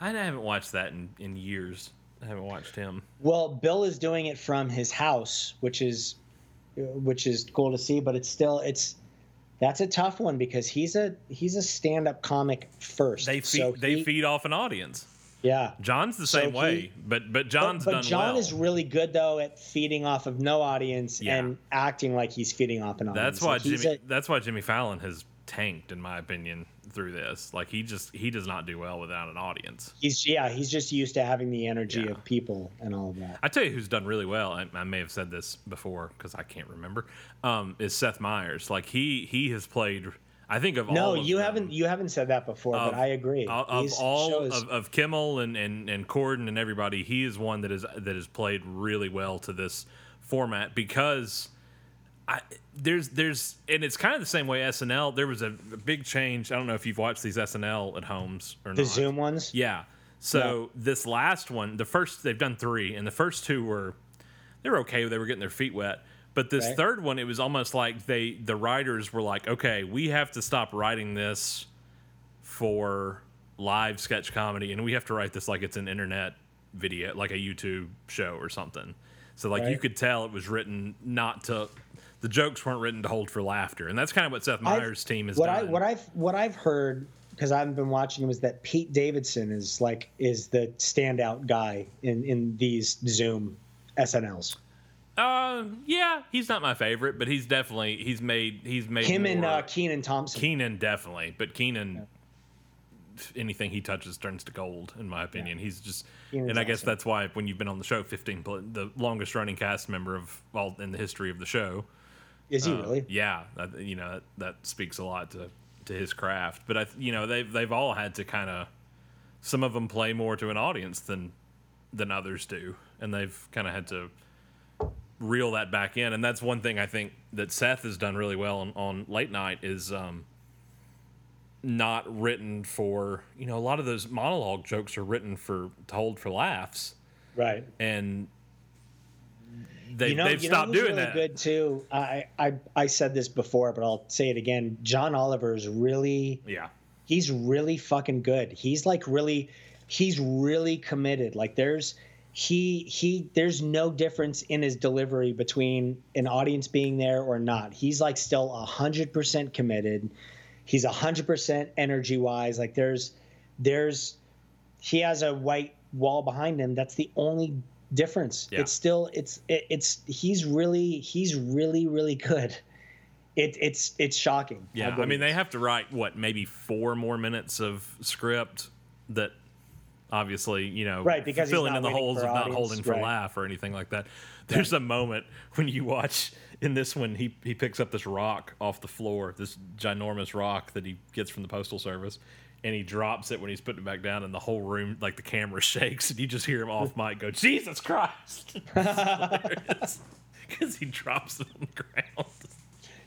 I haven't watched that in, in years. I haven't watched him. Well, Bill is doing it from his house, which is which is cool to see, but it's still it's that's a tough one because he's a he's a stand-up comic first. They feed So they feed off an audience. Yeah. John's the So same he- way, but but John's but, but done John well. is really good though at feeding off of no audience Yeah. and acting like he's feeding off an audience. That's why Like, Jimmy. a- that's why Jimmy Fallon has tanked, in my opinion, through this. Like he just he does not do well without an audience. he's yeah he's just used to having the energy Yeah. of people and all of that. I tell you who's done really well. I, I may have said this before because I can't remember. Um, is Seth Meyers? Like he he has played. I think of No, you them, haven't you haven't said that before, of- but I agree. Of, of all shows- of, of Kimmel and, and and Corden and everybody, he is one that is that has played really well to this format because. I, there's there's and it's kind of the same way SNL. There was a, a big change. I don't know if you've watched these SNL at homes or the not. Zoom ones. Yeah. So this last one, the first they've done three, and the first two were they were okay. They were getting their feet wet. But this Right. third one, it was almost like they the writers were like, okay, we have to stop writing this for live sketch comedy, and we have to write this like it's an internet video, like a YouTube show or something. So like you could tell it was written not to. The jokes weren't written to hold for laughter, and that's kind of what Seth I've- Meyers' team is. what done. I what I've what I've heard because I haven't been watching him is that Pete Davidson is like is the standout guy in in these Zoom SNLs. Uh, yeah, he's not my favorite, but he's definitely he's made he's made Him and uh, Kenan Thompson. Kenan definitely, but Kenan anything he touches turns to gold in my opinion. He's just Kenan's and I guess awesome. that's why when you've been on the show 15 the longest running cast member of all in the history of the show. is he uh, really? Yeah, that, you know that, that speaks a lot to to his craft. But I, you know, they've they've all had to kind of some of them play more to an audience than than others do, and they've kind of had to reel that back in. And that's one thing I think that Seth has done really well on, on late night is um, not written for you know a lot of those monologue jokes are written for to hold for laughs, Right. and they you know, they've you stopped who's doing really that. good too. I, I I said this before, but I'll say it again. John Oliver is really Yeah. he's really fucking good. He's like really he's really committed. Like there's he he there's no difference in his delivery between an audience being there or not. He's like still a hundred percent committed. He's a hundred percent energy wise. Like there's there's he has a white wall behind him. That's the only difference. Yeah. It's still it's it, it's he's really he's really really good. It, it's it's shocking. Yeah, I mean they have to write what maybe four more minutes of script that obviously you know Right, because filling in the holes of not audience, holding for right. laugh or anything like that. There's a moment when you watch in this one he he picks up this rock off the floor, this ginormous rock that he gets from the postal service. And he drops it when he's putting it back down, and the whole room, like the camera, shakes, and you just hear him off mic go, "Jesus Christ!" Because he drops it on the ground.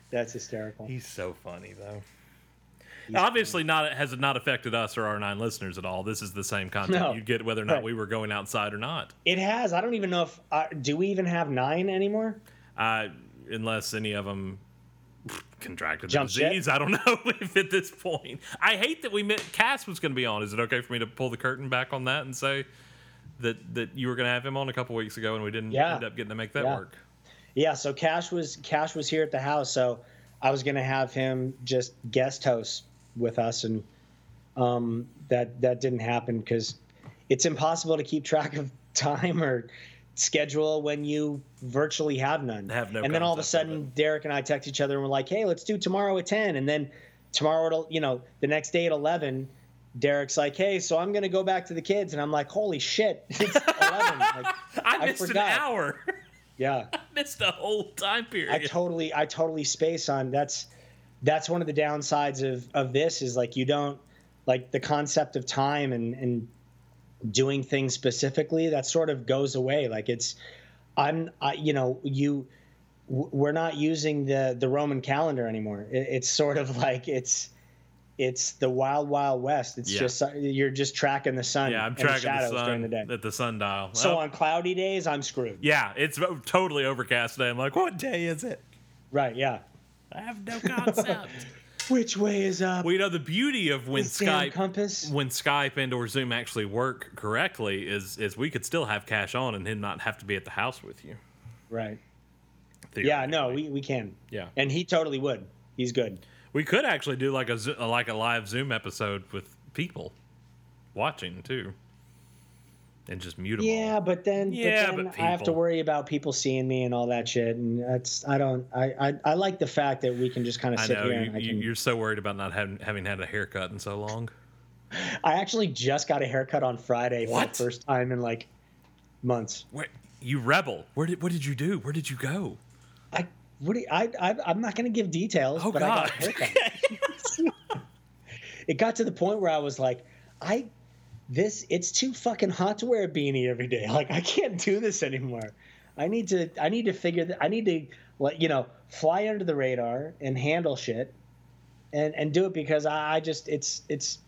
That's hysterical. He's so funny though. Obviously, not has not affected us or our nine listeners at all. This is the same content No. you'd get whether or not Right. we were going outside or not, It has. I don't even know if uh, do we even have nine anymore. uh, unless any of them contracted the Jump ship? disease. I don't know if at this point. I hate that we met. Cass was going to be on. Is it okay for me to pull the curtain back on that and say that that you were going to have him on a couple weeks ago and we didn't Yeah. end up getting to make that Yeah. work? Yeah. So Cash was Cash was here at the house, so I was gonna have him just guest host with us, and um, that that didn't happen because it's impossible to keep track of time or schedule when you virtually have none. Have no and then all of a concept of sudden, Derek and I text each other and we're like, "Hey, let's do tomorrow at 10. And then tomorrow, it'll, you know, the next day at eleven. Derek's like, "Hey, so I'm gonna go back to the kids," and I'm like, "Holy shit, it's eleven! Like, I I missed an hour. yeah." I missed a whole time period. I totally I totally space on that's that's one of the downsides of of this is like you don't like the concept of time and and doing things specifically that sort of goes away like it's I'm, I, you know, you, we're not using the the Roman calendar anymore. It, it's sort of like it's, it's the wild wild west. It's Yeah. just uh, you're just tracking the sun. Yeah, I'm and the tracking the, sun during the day. at the sundial. So Oh, on cloudy days, I'm screwed. yeah, it's totally overcast today. I'm like, what day is it? Right? Yeah. I have no concept. Which way is up? well, you know, the beauty of when This damn Skype compass. when Skype and or Zoom actually work correctly is is we could still have cash on and him not have to be at the house with you. Right. Yeah. No, we, we can. yeah. And he totally would. He's good. We could actually do like a Zo- like a live Zoom episode with people watching too, and just mute them. Yeah, all. but then, Yeah, but then but I have to worry about people seeing me and all that shit, and that's I don't I I, I like the fact that we can just kind of I sit know here You, and I can, you're so worried about not having having had a haircut in so long. I actually just got a haircut on Friday for the first time in like months. Where you rebel? Where did what did you do? Where did you go? I what do you, I, I I'm not going to give details, Oh but I got a God! haircut. it got to the point where I was like, I this it's too fucking hot to wear a beanie every day. Like I can't do this anymore. I need to I need to figure that I need to let you know fly under the radar and handle shit and and do it because I, I just it's it's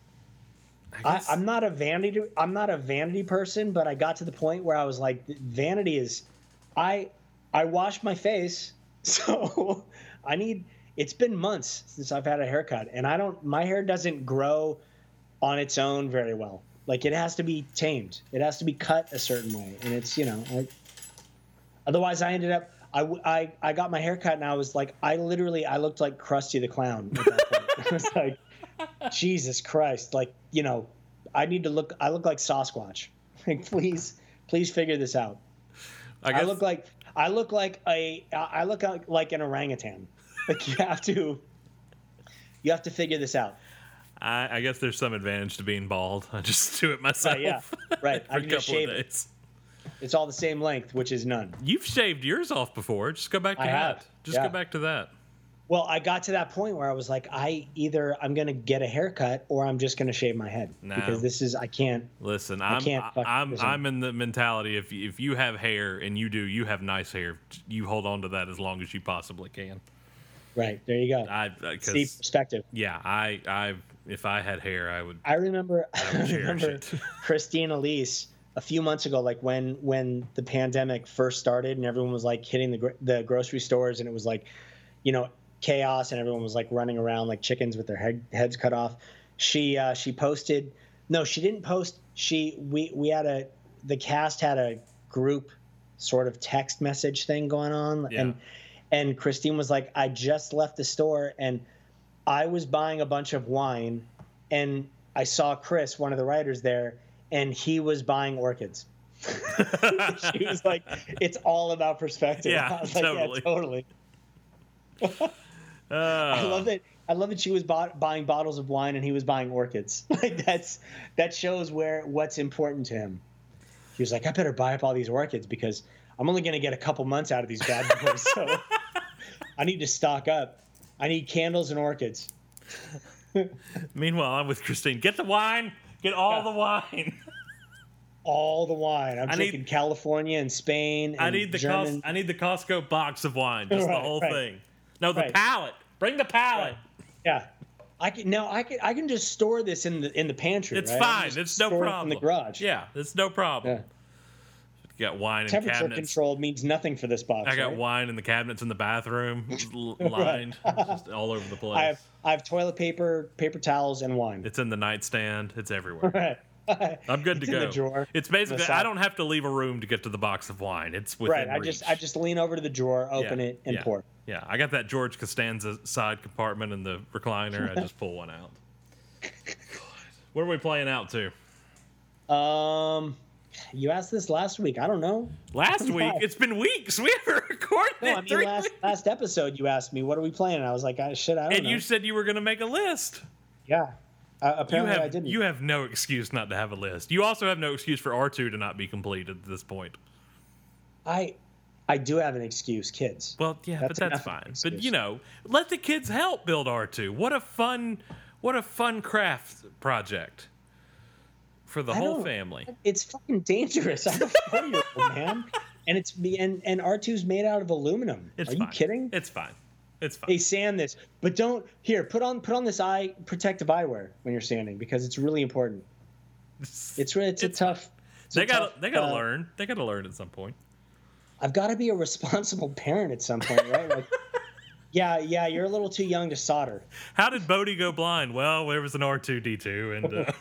I, I'm not a vanity I'm not a vanity person, but I got to the point where I was like vanity is I I wash my face, so I need it's been months since I've had a haircut and I don't my hair doesn't grow on its own very well. Like it has to be tamed. It has to be cut a certain way and it's, you know, I, otherwise I ended up I, I, I got my hair cut and I was like I literally I looked like Krusty the Clown at that point. I was like Jesus Christ, like you know, I need to look. I look like Sasquatch. Like, please, please figure this out. I I, look like I look like a I look like- like an orangutan. Like you have to, you have to figure this out. I, I guess there's some advantage to being bald. I just do it myself. yeah. Right. for I a can couple just shave of it. It's all the same length, which is none. You've shaved yours off before. Just go back to I that. have, Just yeah. go back to that. Well, I got to that point where I was like, I either I'm gonna get a haircut or I'm just gonna shave my head No. because this is I can't. Listen, I'm can't I'm. I'm in the mentality if if you have hair and you do you have nice hair, you hold on to that as long as you possibly can. Right there, you go. I See because perspective. yeah, I I if I had hair, I would. I remember, I I would cherish remember. Christine Elise a few months ago, like when when the pandemic first started and everyone was like hitting the the grocery stores and it was like, you know, chaos and everyone was like running around like chickens with their head, heads cut off. She uh, she posted, no, she didn't post. She we we had a the cast had a group sort of text message thing going on Yeah. and and Christine was like, I just left the store and I was buying a bunch of wine and I saw Chris, one of the writers there, and he was buying orchids. she was like, it's all about perspective. Yeah, like, totally. yeah, totally. I Uh, love that. I love that she was bought, buying bottles of wine and he was buying orchids. Like that's that shows where what's important to him. He was like, I better buy up all these orchids because I'm only going to get a couple months out of these bad boys. So I need to stock up. I need candles and orchids. Meanwhile, I'm with Christine. Get the wine. Get all Yeah. the wine. All the wine. I'm I need- drinking California and Spain. And I need the German. Cos- I need the Costco box of wine. Just the whole right. thing. No, the Right. pallet. Bring the pallet. Yeah. I can now. I can. I can just store this in the in the pantry. It's right? Fine. It's no problem. In the garage. Yeah, it's no problem. Yeah. You got wine in Temperature cabinets. control means nothing for this box. I got right? wine in the cabinets in the bathroom, lined just all over the place. I have I have toilet paper, paper towels, and wine. It's in the nightstand. It's everywhere. I'm good to It's go. the drawer. It's basically. I don't have to leave a room to get to the box of wine. It's within right. I reach. just I just lean over to the drawer, open Yeah, it, and yeah, pour. Yeah, I got that George Costanza side compartment in the recliner. I just pull one out. What are we playing out to? Um, you asked this last week. I don't know. Last week, it's been weeks. We haven't recorded No, I mean last weeks. last episode you asked me what are we playing. And I was like, I, shit, I don't And know. you said you were going to make a list. yeah. Uh, apparently I have didn't. you have no excuse not to have a list. You also have no excuse for R2 to not be complete at this point. I I do have an excuse, kids. Well, yeah, That's but that's fine. But you know, let the kids help build R2. What a fun what a fun craft project for the whole family. It's fucking dangerous. I'm a four year old man. and it's and and R2's made out of aluminum. It's Are fine. you kidding? It's fine. It's fine. They sand this, but don't here. Put on put on this eye protective eyewear when you're sanding because it's really important. It's really it's, It's- a tough. it's they got they got to uh, learn. They got to learn at some point. I've got to be a responsible parent at some point, right? Like, yeah, yeah, you're a little too young to solder. How did Bodie go blind? Well, there was an R two D two, and uh,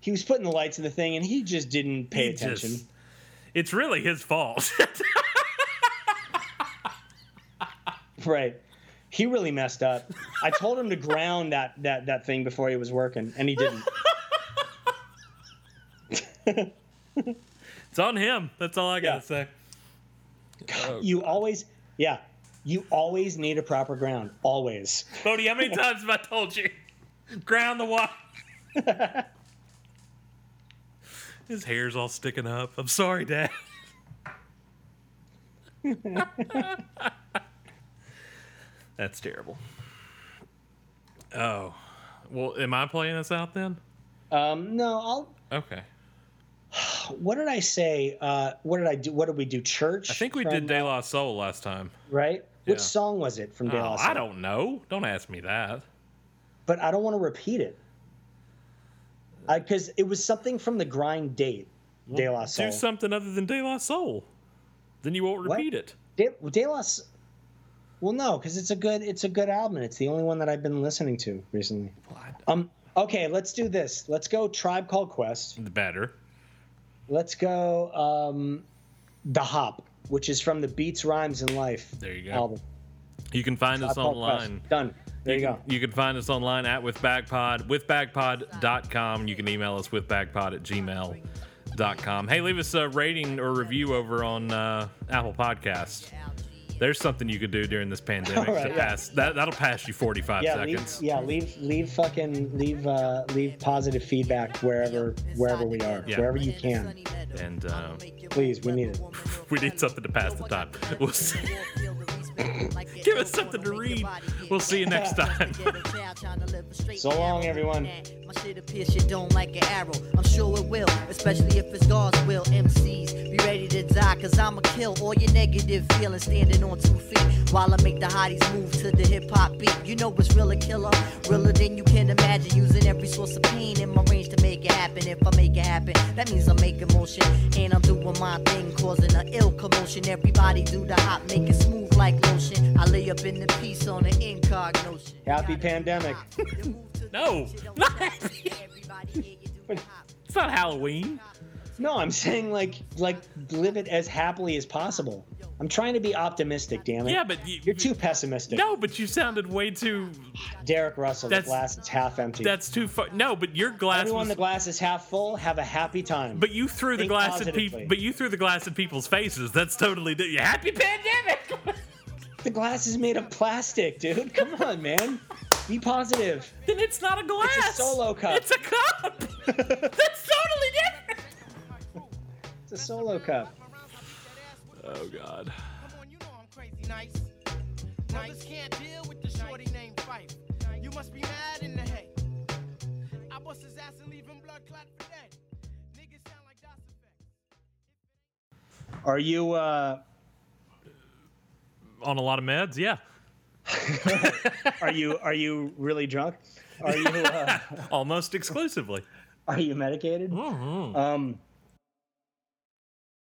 He was putting the lights in the thing, and he just didn't pay he attention. just- it's really his fault. Right. He really messed up. I told him to ground that that that thing before he was working, and he didn't. it's on him. That's all I gotta Yeah. say. Oh, You always, yeah, you always need a proper ground. Always. Bodie, how many times have I told you? Ground the wire. His hair's all sticking up. I'm sorry, Dad. That's terrible. Oh. Well, am I playing this out then? Um, no, I'll. Okay. What did I say? Uh, what did I do? What did we do? Church. I think we from, did De uh, La Soul last time. right. Yeah. Which song was it from De La Oh, Soul? I don't know. Don't ask me that. But I don't want to repeat it. Because it was something from the grind date. De La Soul. Do something other than De La Soul. Then you won't What? repeat it. De, De La. Well, no, because it's a good it's a good album. It's the only one that I've been listening to recently. Um. Okay, let's do this. Let's go. Tribe Called Quest. The better. Let's go. Um, the Hop, which is from the Beats, Rhymes, and Life There you go. album. You can find Tribe us Called Quest. online. Done. There you, can, go. You can find us online at withbagpod, withbagpod.com. You can email us withbagpod at gmail.com. Hey, leave us a rating or review over on uh, Apple Podcasts. There's something you could do during this pandemic All right, to yeah. pass. That, that'll pass you 45 Yeah, leave, seconds. yeah, leave, leave, fucking, leave, uh, leave positive feedback wherever, wherever we are, Yeah. wherever you can. And uh, Please, we need it. we need something to pass the time. We'll see. Give us something to read. We'll see you next time. So long, everyone. My shit'll pierce your dome like an arrow. I'm sure it will, especially if it's God's will. MCs, be ready to die, cause I'ma kill all your negative feelings standing on two feet. While I make the hotties move to the hip hop beat. You know it's real a killer, realer than you can imagine. Using every source of pain in my range to make it happen. If I make it happen, that means I'm making motion. And I'm doing my thing, causing an ill commotion. Everybody do the hop, make it smooth like lotion. I lay up in the piece on an incognotion. Happy pandemic. No, not happy. It's not Halloween. No, I'm saying like, like live it as happily as possible. I'm trying to be optimistic, damn it. Yeah, but you, You're too pessimistic. No, but you sounded way too. Derek Russell, the glass is half empty. That's too far. No, but your glass Everyone, was. the glass is half full. Have a happy time. but you threw the Think glass at people. But you threw the glass at people's faces. That's totally di- happy pandemic. the glass is made of plastic, dude. Come on, man. Be positive. then it's not a glass. It's a solo cup. It's a cup. That's totally different. It's a solo cup. Oh God. Come on, you know I'm crazy nice. Can't deal with the shorty named Phife. You must be mad in the hay. I bust his ass and leave him blood clot for dead. Niggas sound like Das EFX. Are you? uh On a lot of meds, yeah. Are you? Are you really drunk? Are you? Uh, Almost exclusively. are you medicated? Mhm. Um.